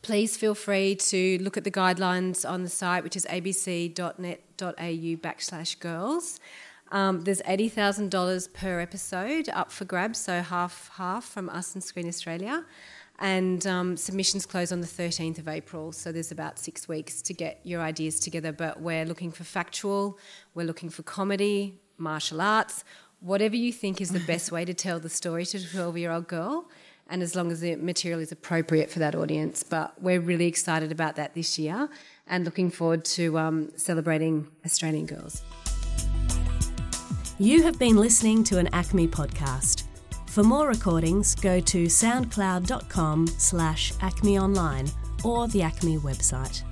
please feel free to look at the guidelines on the site, which is abc.net.au backslash girls. Um, there's $80,000 per episode up for grabs, so half half from us and Screen Australia. And um, submissions close on the 13th of April, so there's about six weeks to get your ideas together. But we're looking for factual, we're looking for comedy, martial arts, whatever you think is the best way to tell the story to a 12 year old girl, and as long as the material is appropriate for that audience. But we're really excited about that this year and looking forward to um, celebrating Australian girls. You have been listening to an Acme podcast. For more recordings, go to soundcloud.com slash acmeonline or the Acme website.